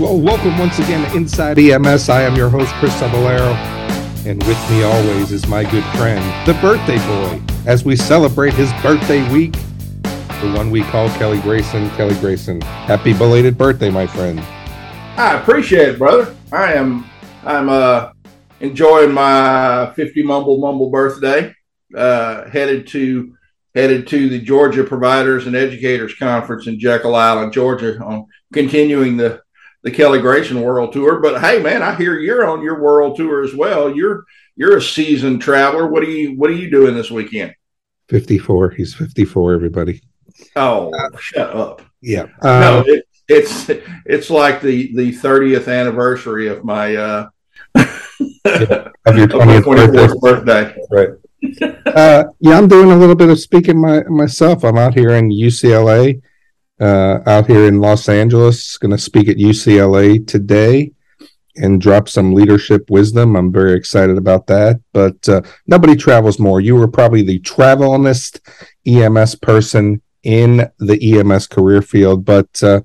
Well, welcome once again to Inside EMS. I am your host, Chris Cebollero, and with me always is my good friend, the birthday boy, as we celebrate his birthday week, the one we call Kelly Grayson. Kelly Grayson, happy belated birthday, my friend. I appreciate it, brother. I am I'm uh enjoying my 50 mumble mumble birthday. Uh headed to headed to the Georgia Providers and Educators Conference in Jekyll Island, Georgia, on continuing the the Kelly Grayson World Tour. But hey, man, I hear you're on your World Tour as well. You're you're a seasoned traveler. What are you What are you doing this weekend? Fifty four. He's fifty four. Everybody. Oh, uh, shut up. Yeah. no, um, it, it's it's like the the thirtieth anniversary of my uh, of your twentieth birthday. birthday. Right. Uh, yeah, I'm doing a little bit of speaking my, myself. I'm out here in UCLA uh, out here in Los Angeles. Going to speak at UCLA today and drop some leadership wisdom. I'm very excited about that. But uh, nobody travels more. You were probably the travelingest EMS person in the EMS career field, but uh,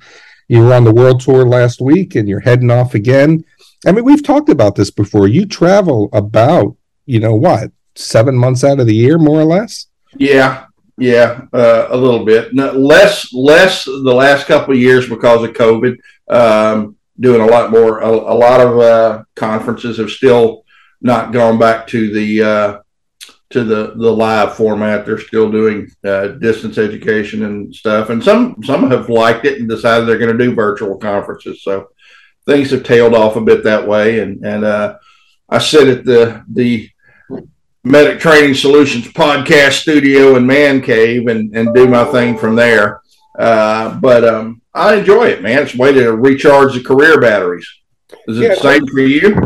you were on the world tour last week and you're heading off again. I mean, we've talked about this before. You travel about, you know, what, seven months out of the year, more or less? Yeah, yeah, uh, a little bit. No, less, less the last couple of years because of COVID. Um, doing a lot more. A, a lot of uh, conferences have still not gone back to the uh, to the the live format. They're still doing uh, distance education and stuff, and some some have liked it and decided they're going to do virtual conferences. So things have tailed off a bit that way. And and uh, I sit at the the Medic Training Solutions podcast studio and man cave and, and do my thing from there. Uh, but um, I enjoy it, man. It's a way to recharge the career batteries. Is it yeah, the same for you?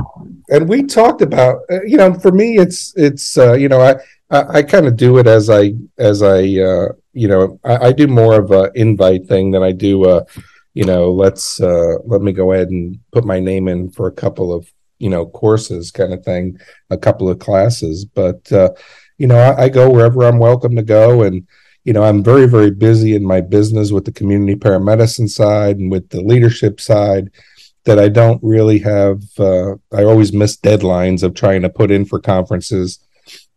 And we talked about, uh, you know, for me, it's it's uh, you know, I I, I kind of do it as I as I uh, you know, I, I do more of a invite thing than I do a, you know, let's uh, let me go ahead and put my name in for a couple of you know courses kind of thing a couple of classes. But uh, you know I, I, go wherever i'm welcome to go. And you know i'm very very busy in my business with the community paramedicine side and with the leadership side that i don't really have uh, i always miss deadlines of trying to put in for conferences.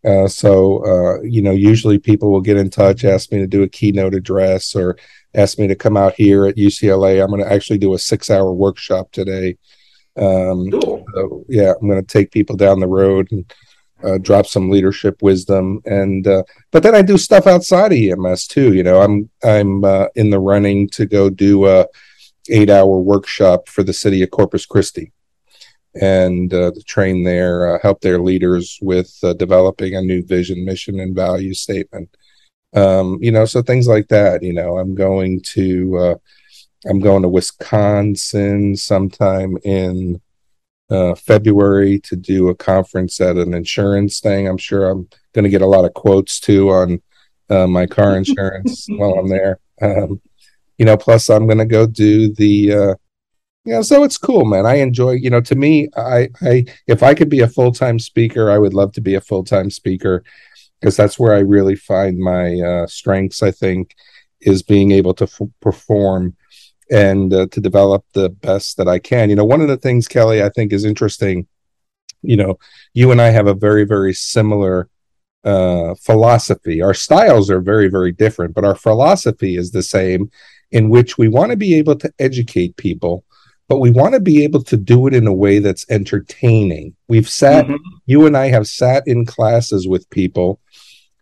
Uh, so uh, you know usually people will get in touch ask me to do a keynote address or ask me to come out here at ucla i'm going to actually do a six hour workshop today um, cool. So, yeah, I'm going to take people down the road and uh, drop some leadership wisdom, and uh, but then I do stuff outside of EMS too. You know, I'm I'm uh, in the running to go do a eight hour workshop for the city of Corpus Christi, and uh, to train their uh, help their leaders with uh, developing a new vision, mission, and value statement. Um, you know, so things like that. You know, I'm going to I'm going to Wisconsin sometime in uh, February to do a conference at an insurance thing. I'm sure I'm going to get a lot of quotes too on uh, my car insurance while I'm there. Um, you know, plus I'm going to go do the, uh, you know, so it's cool, man. I enjoy, you know, to me, I, I, if I could be a full time speaker, I would love to be a full time speaker because that's where I really find my uh, strengths. I think is being able to f- perform and uh, to develop the best that I can. You know, one of the things, Kelly, I think is interesting. You know, you and I have a very, very similar uh, philosophy. Our styles are very, very different, but our philosophy is the same, in which we want to be able to educate people, but we want to be able to do it in a way that's entertaining. We've sat, mm-hmm. you and I have sat in classes with people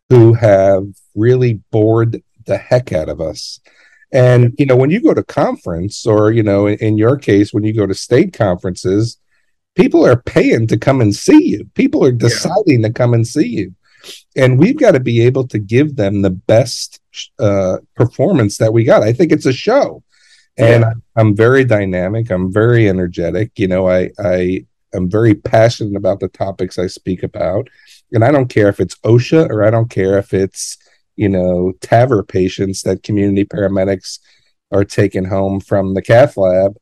who have really bored the heck out of us and you know, when you go to conference, or you know, in, in your case, when you go to state conferences, people are paying to come and see you. People are deciding yeah. to come and see you, and we've got to be able to give them the best uh, performance that we got. I think it's a show, and yeah. I'm very dynamic. I'm very energetic. You know, I I am very passionate about the topics I speak about, and I don't care if it's OSHA or I don't care if it's you know, TAVR patients that community paramedics are taking home from the cath lab.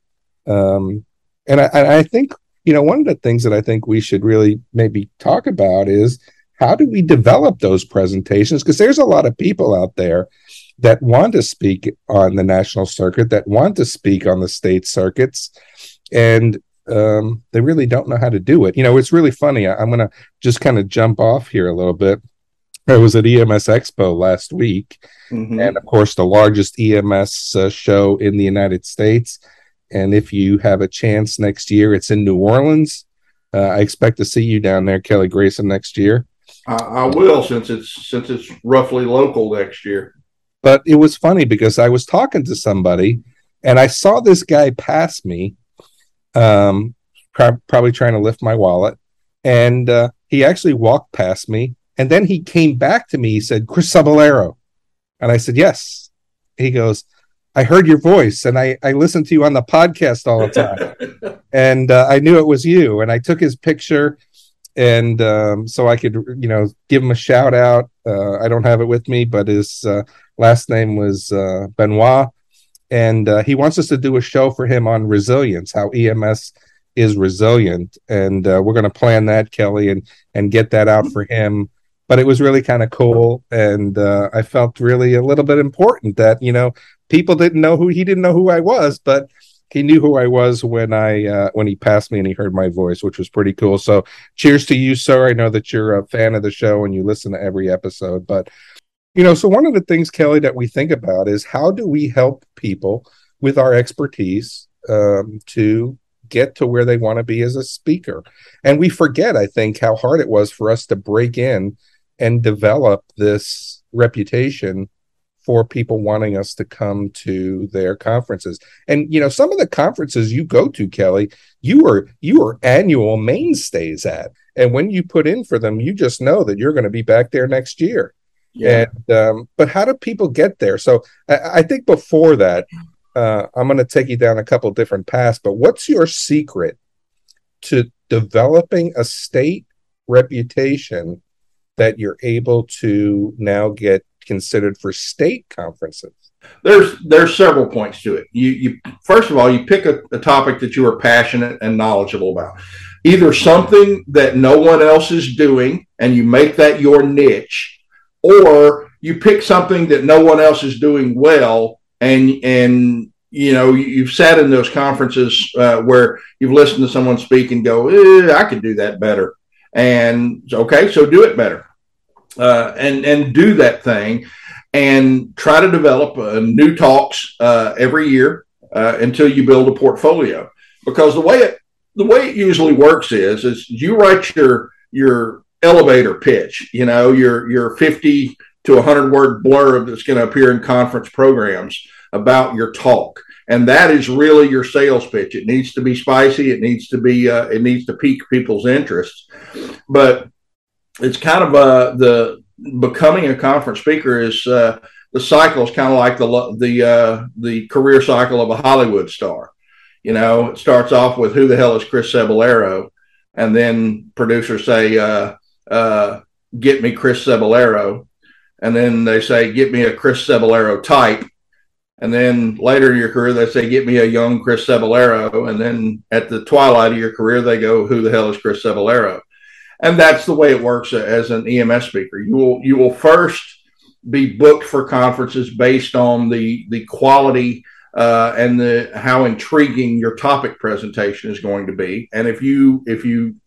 Um, and I, I think, you know, one of the things that I think we should really maybe talk about is how do we develop those presentations? Because there's a lot of people out there that want to speak on the national circuit, that want to speak on the state circuits, and um, they really don't know how to do it. You know, it's really funny. I, am going to just kind of jump off here a little bit. I was at EMS Expo last week, mm-hmm. and of course, the largest EMS uh, show in the United States. And if you have a chance next year, it's in New Orleans. Uh, I expect to see you down there, Kelly Grayson, next year. I, I will, since it's since it's roughly local next year. But it was funny because I was talking to somebody, and I saw this guy pass me, um, pro- probably trying to lift my wallet, and uh, he actually walked past me, and then he came back to me. He said, "Chris Cebollero," and I said, "Yes." He goes, I heard your voice and I, I listened to you on the podcast all the time. and uh, I knew it was you. And I took his picture and um, so I could, you know, give him a shout out. Uh, I don't have it with me, but his uh, last name was uh, Benoit. And uh, he wants us to do a show for him on resilience, how EMS is resilient. And uh, we're going to plan that, Kelly, and, and get that out for him but it was really kind of cool. And uh, i felt really a little bit important that you know people didn't know who he didn't know who i was but he knew who i was when i uh, when he passed me and he heard my voice which was pretty cool. So cheers to you sir. I know that you're a fan of the show and you listen to every episode but you know so one of the things kelly that we think about is how do we help people with our expertise um, to get to where they want to be as a speaker? And we forget i think how hard it was for us to break in and develop this reputation for people wanting us to come to their conferences. And you know, some of the conferences you go to, Kelly, you are you are annual mainstays at. And when you put in for them, you just know that you're going to be back there next year. Yeah. And um, but how do people get there? So I, I think before that, uh, I'm going to take you down a couple different paths. But what's your secret to developing a state reputation that you're able to now get considered for state conferences? There's there's several points to it. You you first of all you pick a, a topic that you are passionate and knowledgeable about. Either something that no one else is doing and you make that your niche, or you pick something that no one else is doing well and and you know you've sat in those conferences uh, where you've listened to someone speak and go eh, i could do that better and okay, so do it better, uh, and and do that thing, and try to develop uh, new talks uh, every year uh, until you build a portfolio. Because the way it the way it usually works is is you write your your elevator pitch, you know, your your fifty to 100 word blurb that's going to appear in conference programs about your talk and that is really your sales pitch. It needs to be spicy. It needs to be. Uh, it needs to pique people's interest. But it's kind of uh, the becoming a conference speaker is uh, the cycle is kind of like the the uh, the career cycle of a Hollywood star. You know, it starts off with who the hell is Chris Cebollero, and then producers say, uh, uh, "Get me Chris Cebollero," and then they say, "Get me a Chris Cebollero type." And then later in your career, they say, get me a young Chris Cebollero. And then at the twilight of your career, they go, who the hell is Chris Cebollero? And that's the way it works as an EMS speaker. You will, you will first be booked for conferences based on the, the quality uh, and the, how intriguing your topic presentation is going to be. And if you, if you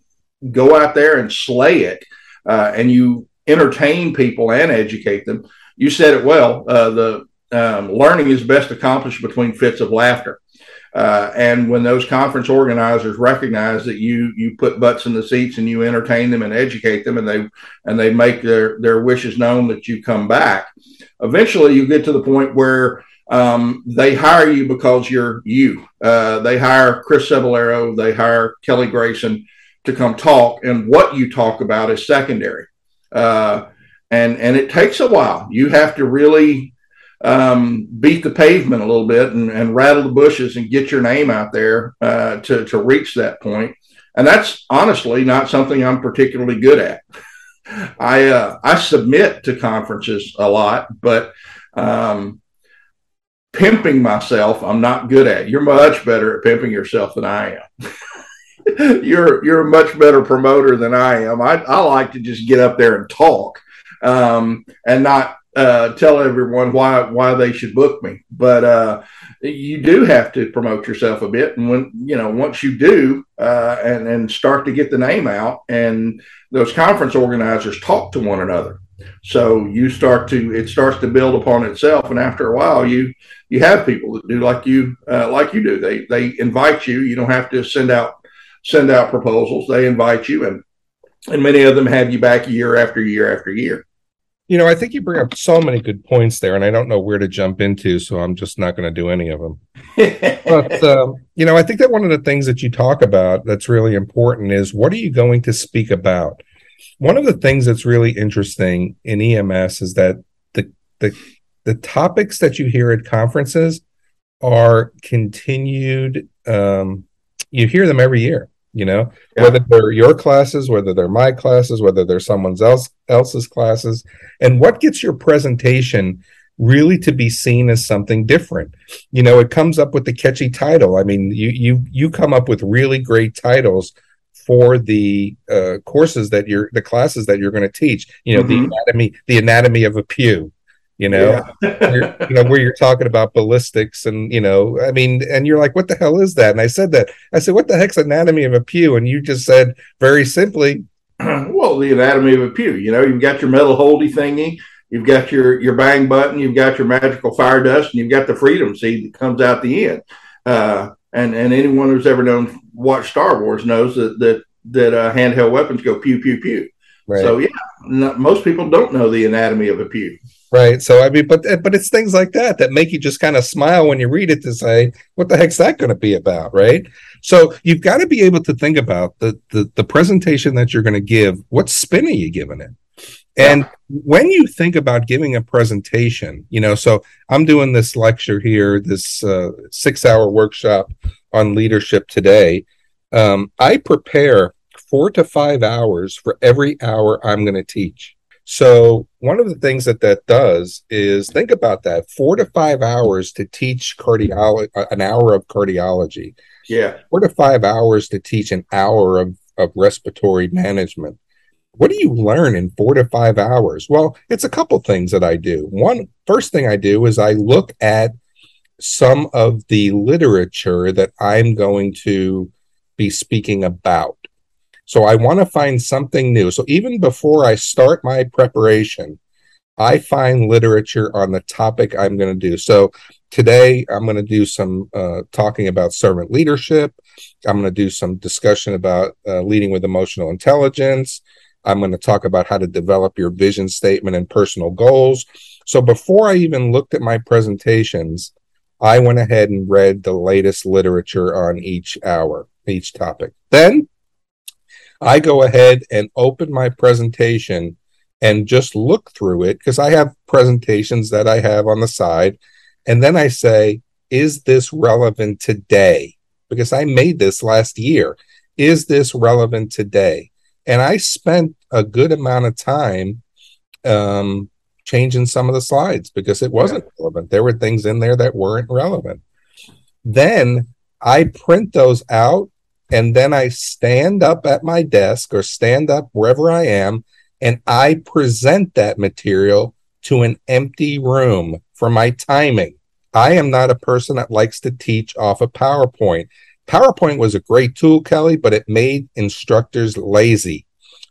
go out there and slay it uh, and you entertain people and educate them, you said it well. Uh, the um, learning is best accomplished between fits of laughter. Uh, and when those conference organizers recognize that you you put butts in the seats and you entertain them and educate them and they and they make their their wishes known that you come back, eventually you get to the point where um, they hire you because you're you. Uh, they hire Chris Cebollero, they hire Kelly Grayson to come talk, and what you talk about is secondary. Uh, and and it takes a while. You have to really um, beat the pavement a little bit and, and, rattle the bushes and get your name out there uh, to, to reach that point. And that's honestly not something I'm particularly good at. I uh, I submit to conferences a lot, but um, pimping myself I'm not good at. You're much better at pimping yourself than I am. you're you're a much better promoter than I am. I, I like to just get up there and talk um, and not uh, tell everyone why why they should book me, but uh, you do have to promote yourself a bit. And when you know once you do, uh, and and start to get the name out, and those conference organizers talk to one another. So you start to it starts to build upon itself, and after a while, you you have people that do like you uh, like you do. They they invite you. You don't have to send out send out proposals. They invite you, and and many of them have you back year after year after year. You know, I think you bring up so many good points there, and I don't know where to jump into, so I'm just not going to do any of them. but um, you know, I think that one of the things that you talk about that's really important is what are you going to speak about? One of the things that's really interesting in EMS is that the the the topics that you hear at conferences are continued. Um, you hear them every year you know yeah. whether they're your classes whether they're my classes whether they're someone else else's classes and what gets your presentation really to be seen as something different you know it comes up with the catchy title i mean you you you come up with really great titles for the uh, courses that you're the classes that you're going to teach you know mm-hmm. the anatomy the anatomy of a pew you know, yeah. you know where you're talking about ballistics and you know i mean and you're like what the hell is that? And i said that i said what the heck's anatomy of a pew? And you just said very simply well the anatomy of a pew you know you've got your metal holdy thingy you've got your your bang button you've got your magical fire dust and you've got the freedom seed that comes out the end. Uh, and and anyone who's ever known watch star wars knows that that that uh, handheld weapons go pew pew pew right. so yeah most people don't know the anatomy of a pew right. So i mean but but it's things like that that make you just kind of smile when you read it to say what the heck's that going to be about? Right? So you've got to be able to think about the the, the presentation that you're going to give what spin are you giving it? And yeah. when you think about giving a presentation you know so i'm doing this lecture here this uh, six hour workshop on leadership today um, i prepare four to five hours for every hour i'm going to teach so one of the things that that does is think about that four to five hours to teach cardiology, uh, an hour of cardiology. Yeah. Four to five hours to teach an hour of, of respiratory management. What do you learn in four to five hours? Well, it's a couple things that I do. One first thing I do is I look at some of the literature that I'm going to be speaking about. So I want to find something new. So even before I start my preparation, I find literature on the topic I'm going to do. So today I'm going to do some uh, talking about servant leadership. I'm going to do some discussion about uh, leading with emotional intelligence. I'm going to talk about how to develop your vision statement and personal goals. So before I even looked at my presentations, I went ahead and read the latest literature on each hour, each topic. Then I go ahead and open my presentation and just look through it because I have presentations that I have on the side. And then I say, is this relevant today? Because I made this last year. Is this relevant today? And I spent a good amount of time um, changing some of the slides because it wasn't yeah. relevant. There were things in there that weren't relevant. Then I print those out and then I stand up at my desk or stand up wherever I am and I present that material to an empty room for my timing. I am not a person that likes to teach off of PowerPoint. PowerPoint was a great tool, Kelly, but it made instructors lazy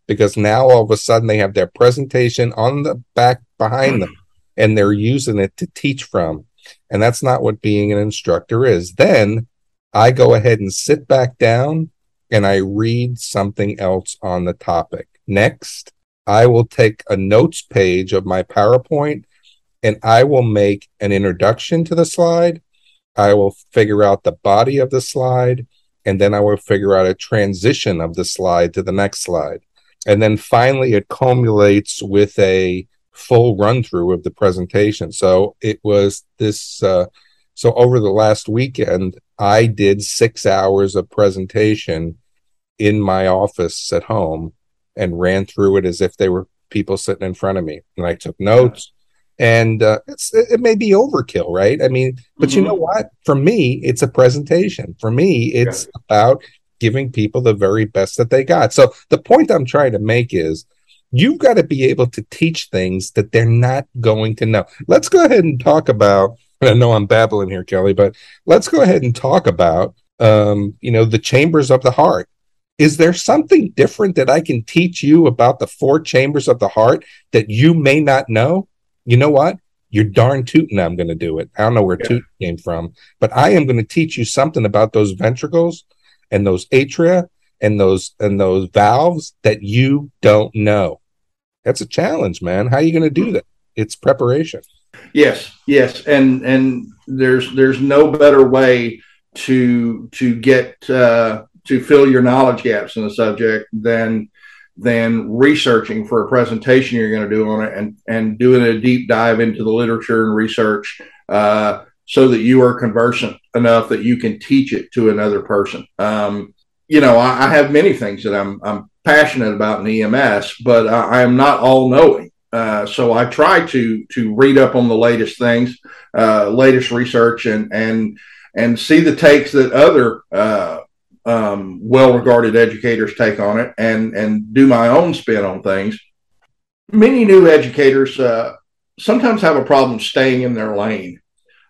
because now all of a sudden they have their presentation on the back behind them and they're using it to teach from. And that's not what being an instructor is. Then I go ahead and sit back down and I read something else on the topic. Next, I will take a notes page of my PowerPoint and I will make an introduction to the slide. I will figure out the body of the slide and then I will figure out a transition of the slide to the next slide. And then finally, it culminates with a full run through of the presentation. So it was this. Uh, so over the last weekend, I did six hours of presentation in my office at home and ran through it as if they were people sitting in front of me. And I took notes. And uh, it's it may be overkill, right? I mean, but mm-hmm. you know what? For me, it's a presentation. For me, it's yeah. about giving people the very best that they got. So the point I'm trying to make is You've got to be able to teach things that they're not going to know. Let's go ahead and talk about. I know I'm babbling here, Kelly, but let's go ahead and talk about, um, you know, the chambers of the heart. Is there something different that I can teach you about the four chambers of the heart that you may not know? You know what? You're darn tootin' I'm going to do it. I don't know where yeah. toot came from, but I am going to teach you something about those ventricles and those atria and those and those valves that you don't know. That's a challenge, man. How are you going to do that? It's preparation. Yes, yes, and and there's there's no better way to to get uh, to fill your knowledge gaps in the subject than than researching for a presentation you're going to do on it and and doing a deep dive into the literature and research uh, so that you are conversant enough that you can teach it to another person. Um, you know, I, I, have many things that I'm I'm passionate about in EMS, but I, I am not all knowing. Uh, so I try to to read up on the latest things, uh, latest research, and and and see the takes that other uh, um, well-regarded educators take on it, and and do my own spin on things. Many new educators uh, sometimes have a problem staying in their lane.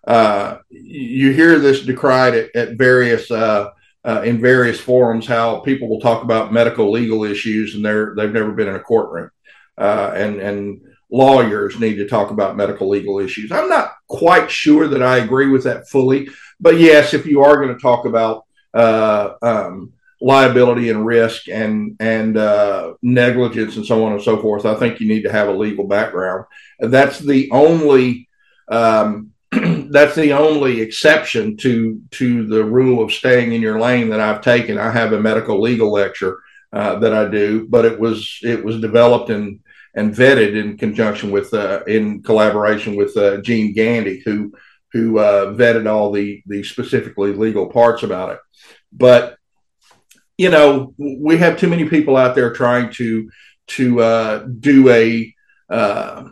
Uh, you hear this decried at, at various in various forums how people will talk about medical legal issues and they're they've never been in a courtroom uh, and and lawyers need to talk about medical legal issues i'm not quite sure that i agree with that fully but yes if you are going to talk about uh, um, liability and risk and and uh, negligence and so on and so forth i think you need to have a legal background that's the only um, that's the only exception to to the rule of staying in your lane that I've taken. I have a medical legal lecture uh, that I do, but it was it was developed and and vetted in conjunction with uh, in collaboration with uh, Gene Gandy, who who uh, vetted all the the specifically legal parts about it. But you know, we have too many people out there trying to to uh, do a uh,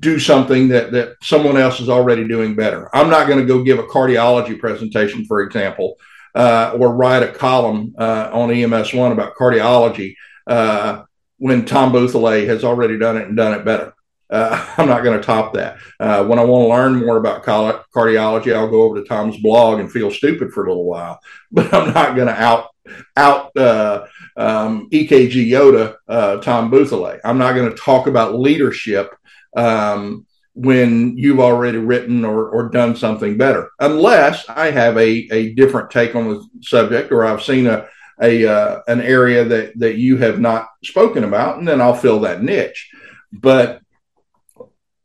do something that that someone else is already doing better. I'm not going to go give a cardiology presentation, for example, uh, or write a column uh, on EMS1 about cardiology uh, when Tom Bouthillet has already done it and done it better. Uh, I'm not going to top that. Uh, when I want to learn more about cardiology, I'll go over to Tom's blog and feel stupid for a little while. But I'm not going to out out uh, um, EKG Yoda Tom Bouthillet. I'm not going to talk about leadership um, when you've already written or, or done something better, unless I have a, a different take on the subject or I've seen a, a uh, an area that, that you have not spoken about, and then I'll fill that niche. But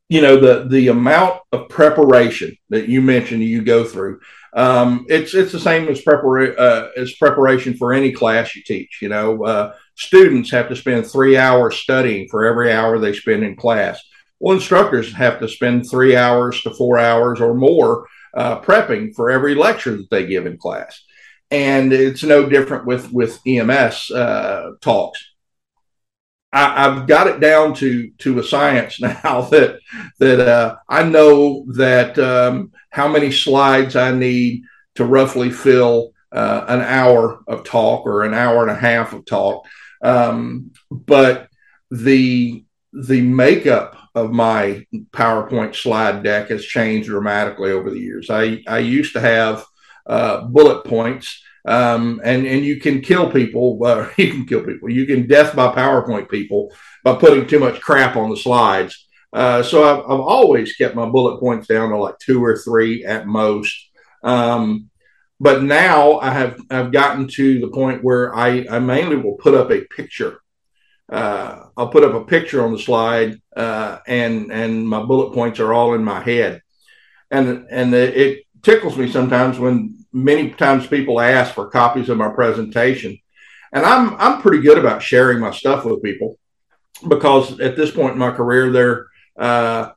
you know the the amount of preparation that you mentioned you go through um, it's it's the same as prepara- uh, as preparation for any class you teach you know uh, students have to spend three hours studying for every hour they spend in class well, instructors have to spend three hours to four hours or more uh, prepping for every lecture that they give in class, and it's no different with with EMS uh, talks. I, have got it down to to a science now that that uh, I know that um, how many slides I need to roughly fill uh, an hour of talk or an hour and a half of talk, um, but the the makeup of my PowerPoint slide deck has changed dramatically over the years. I, I used to have uh, bullet points, um, and and you can kill people. Uh, you can kill people. You can death by PowerPoint people by putting too much crap on the slides. Uh, so I've, I've, always kept my bullet points down to like two or three at most. Um, but now I have I've gotten to the point where I, I mainly will put up a picture uh, I'll put up a picture on the slide, uh, and and my bullet points are all in my head, and and it tickles me sometimes when many times people ask for copies of my presentation, and I'm I'm pretty good about sharing my stuff with people because at this point in my career, they're uh,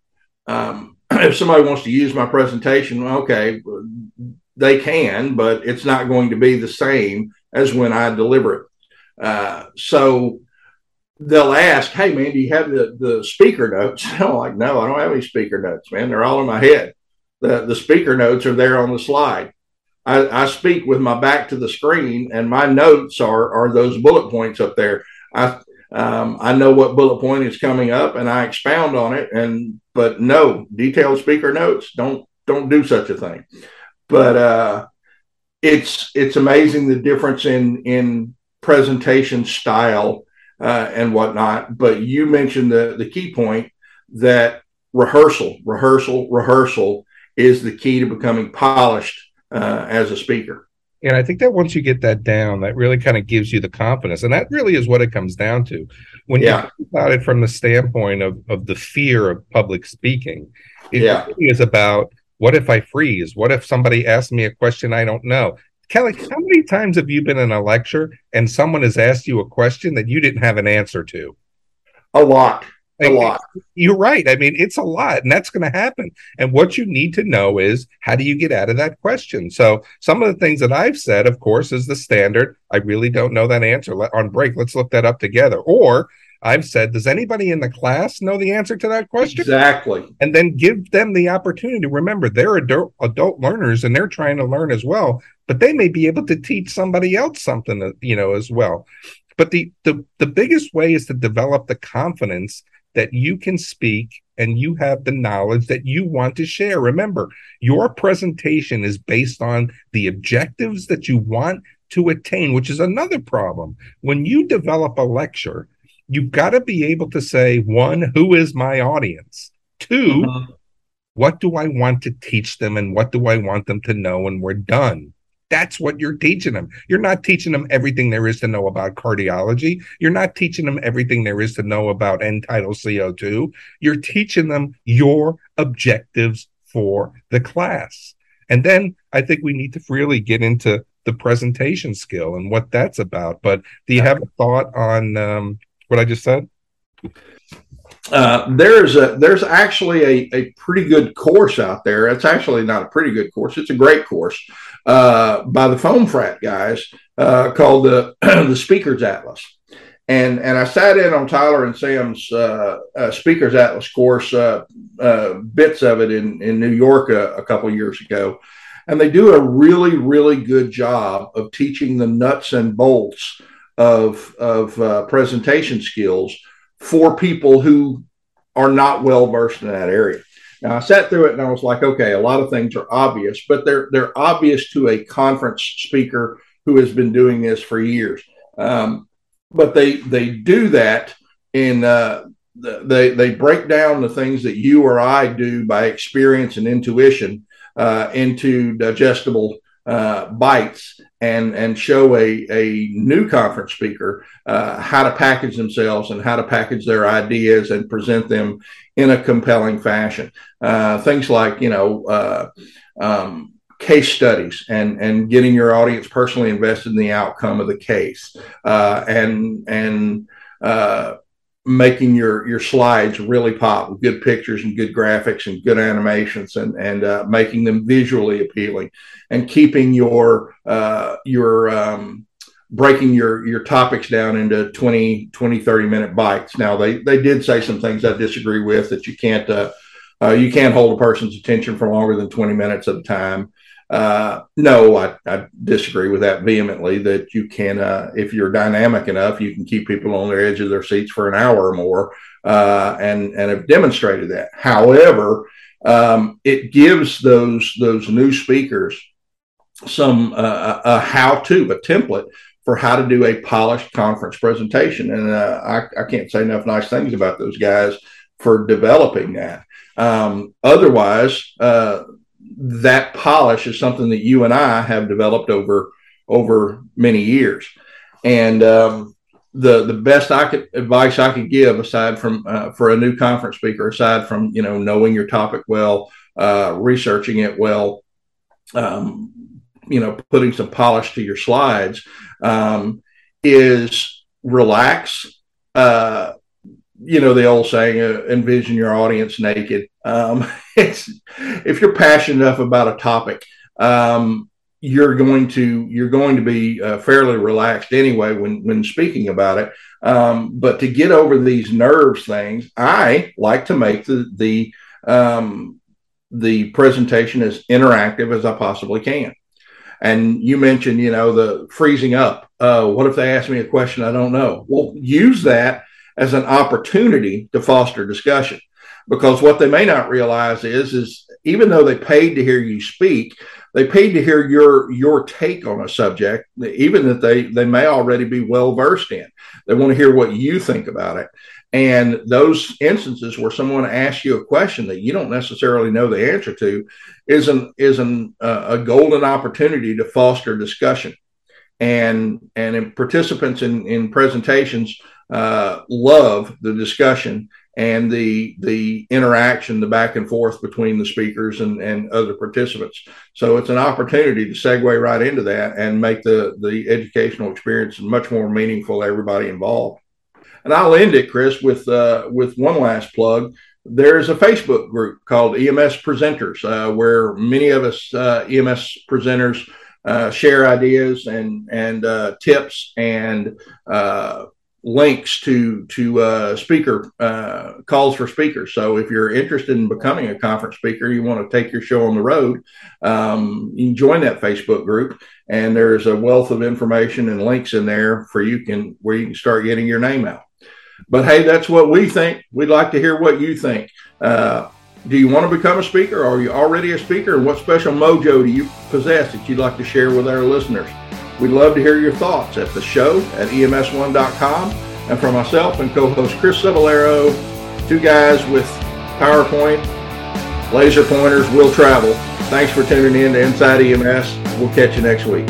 um, if somebody wants to use my presentation, okay, they can, but it's not going to be the same as when I deliver it. Uh, so they'll ask, "Hey, man, do you have the the speaker notes?" I'm like, "No, I don't have any speaker notes, man. They're all in my head. the The speaker notes are there on the slide. I, I speak with my back to the screen, and my notes are are those bullet points up there. I Um, I know what bullet point is coming up, and I expound on it. And but no detailed speaker notes. Don't don't do such a thing. But uh, it's it's amazing the difference in in presentation style uh, and whatnot. But you mentioned the the key point that rehearsal, rehearsal, rehearsal is the key to becoming polished uh, as a speaker. And I think that once you get that down, that really kind of gives you the confidence. And that really is what it comes down to. When yeah. you think about it from the standpoint of, of the fear of public speaking, it yeah. really is about what if I freeze? What if somebody asks me a question I don't know? Kelly, how many times have you been in a lecture and someone has asked you a question that you didn't have an answer to? A lot a lot. You're right. I mean, it's a lot, and that's going to happen. And what you need to know is how do you get out of that question? So, some of the things that I've said, of course, is the standard. I really don't know that answer. On break, let's look that up together. Or I've said, does anybody in the class know the answer to that question? Exactly. And then give them the opportunity. Remember, they're adult, adult learners and they're trying to learn as well, but they may be able to teach somebody else something, uh, you know, as well. But the, the the biggest way is to develop the confidence that you can speak and you have the knowledge that you want to share. Remember, your presentation is based on the objectives that you want to attain, which is another problem. When you develop a lecture, you've got to be able to say, one, who is my audience? 2 uh-huh. what do I want to teach them and what do I want them to know when we're done? That's what you're teaching them. You're not teaching them everything there is to know about cardiology. You're not teaching them everything there is to know about end tidal CO2. You're teaching them your objectives for the class. And then I think we need to really get into the presentation skill and what that's about. But do you have a thought on um, what I just said? Uh, there's a there's actually a, a pretty good course out there. It's actually not a pretty good course. It's a great course uh, by the FOAMfrat guys uh, called the the Speakers Atlas. And and I sat in on Tyler and Sam's uh, uh, Speakers Atlas course, uh, bits of it in in New York a, a couple years ago, and they do a really really good job of teaching the nuts and bolts of of presentation skills for people who are not well versed in that area. Now I sat through it and I was like, okay, a lot of things are obvious, but they're they're obvious to a conference speaker who has been doing this for years. Um, but they they do that in uh, they they break down the things that you or I do by experience and intuition uh, into digestible uh, bites and and show a, a new conference speaker uh, how to package themselves and how to package their ideas and present them in a compelling fashion. Uh, things like you know uh, um, case studies and and getting your audience personally invested in the outcome of the case uh, and and uh, making your your slides really pop with good pictures and good graphics and good animations and and uh, making them visually appealing and keeping your uh, your um, breaking your your topics down into 20 20 30 minute bites. Now they they did say some things i disagree with that you can't uh, uh you can't hold a person's attention for longer than 20 minutes at a time uh, no, I, I, disagree with that vehemently. That you can, uh, if you're dynamic enough, you can keep people on their edge of their seats for an hour or more, uh, and and have demonstrated that. However, um, it gives those those new speakers some uh, a how to, a template for how to do a polished conference presentation, and uh, I, I can't say enough nice things about those guys for developing that. Um, otherwise, uh, that polish is something that you and I have developed over over many years. And um, the the best I could advice I could give, aside from uh, for a new conference speaker, aside from you know knowing your topic well, uh, researching it well, um, you know, putting some polish to your slides, um, is relax. Uh, you know the old saying, uh, envision your audience naked. Um, if you're passionate enough about a topic, um, you're going to you're going to be uh, fairly relaxed anyway when when speaking about it. Um, but to get over these nerves things, I like to make the the um, the presentation as interactive as I possibly can. And you mentioned, you know, the freezing up. uh, what if they ask me a question I don't know? Well, use that as an opportunity to foster discussion because what they may not realize is is even though they paid to hear you speak they paid to hear your your take on a subject even that they they may already be well versed in. They want to hear what you think about it. And those instances where someone asks you a question that you don't necessarily know the answer to is an is an uh, a golden opportunity to foster discussion. And and in participants in in presentations uh, love the discussion and the the interaction, the back and forth between the speakers and, and other participants. So it's an opportunity to segue right into that and make the the educational experience much more meaningful to everybody involved. And I'll end it, Chris, with uh, with one last plug. There's a Facebook group called EMS Presenters, uh, where many of us uh, EMS presenters uh, share ideas and and uh, tips and uh, links to to uh, speaker uh, calls for speakers. So if you're interested in becoming a conference speaker, you want to take your show on the road, um, you join that Facebook group, and there's a wealth of information and links in there for you can where you can start getting your name out. But hey, that's what we think. We'd like to hear what you think. Uh, do you want to become a speaker? Or are you already a speaker? And what special mojo do you possess that you'd like to share with our listeners? We'd love to hear your thoughts at the show at ems1.com. And for myself and co host Chris Cebollero, two guys with PowerPoint, laser pointers, will travel. Thanks for tuning in to Inside EMS. We'll catch you next week.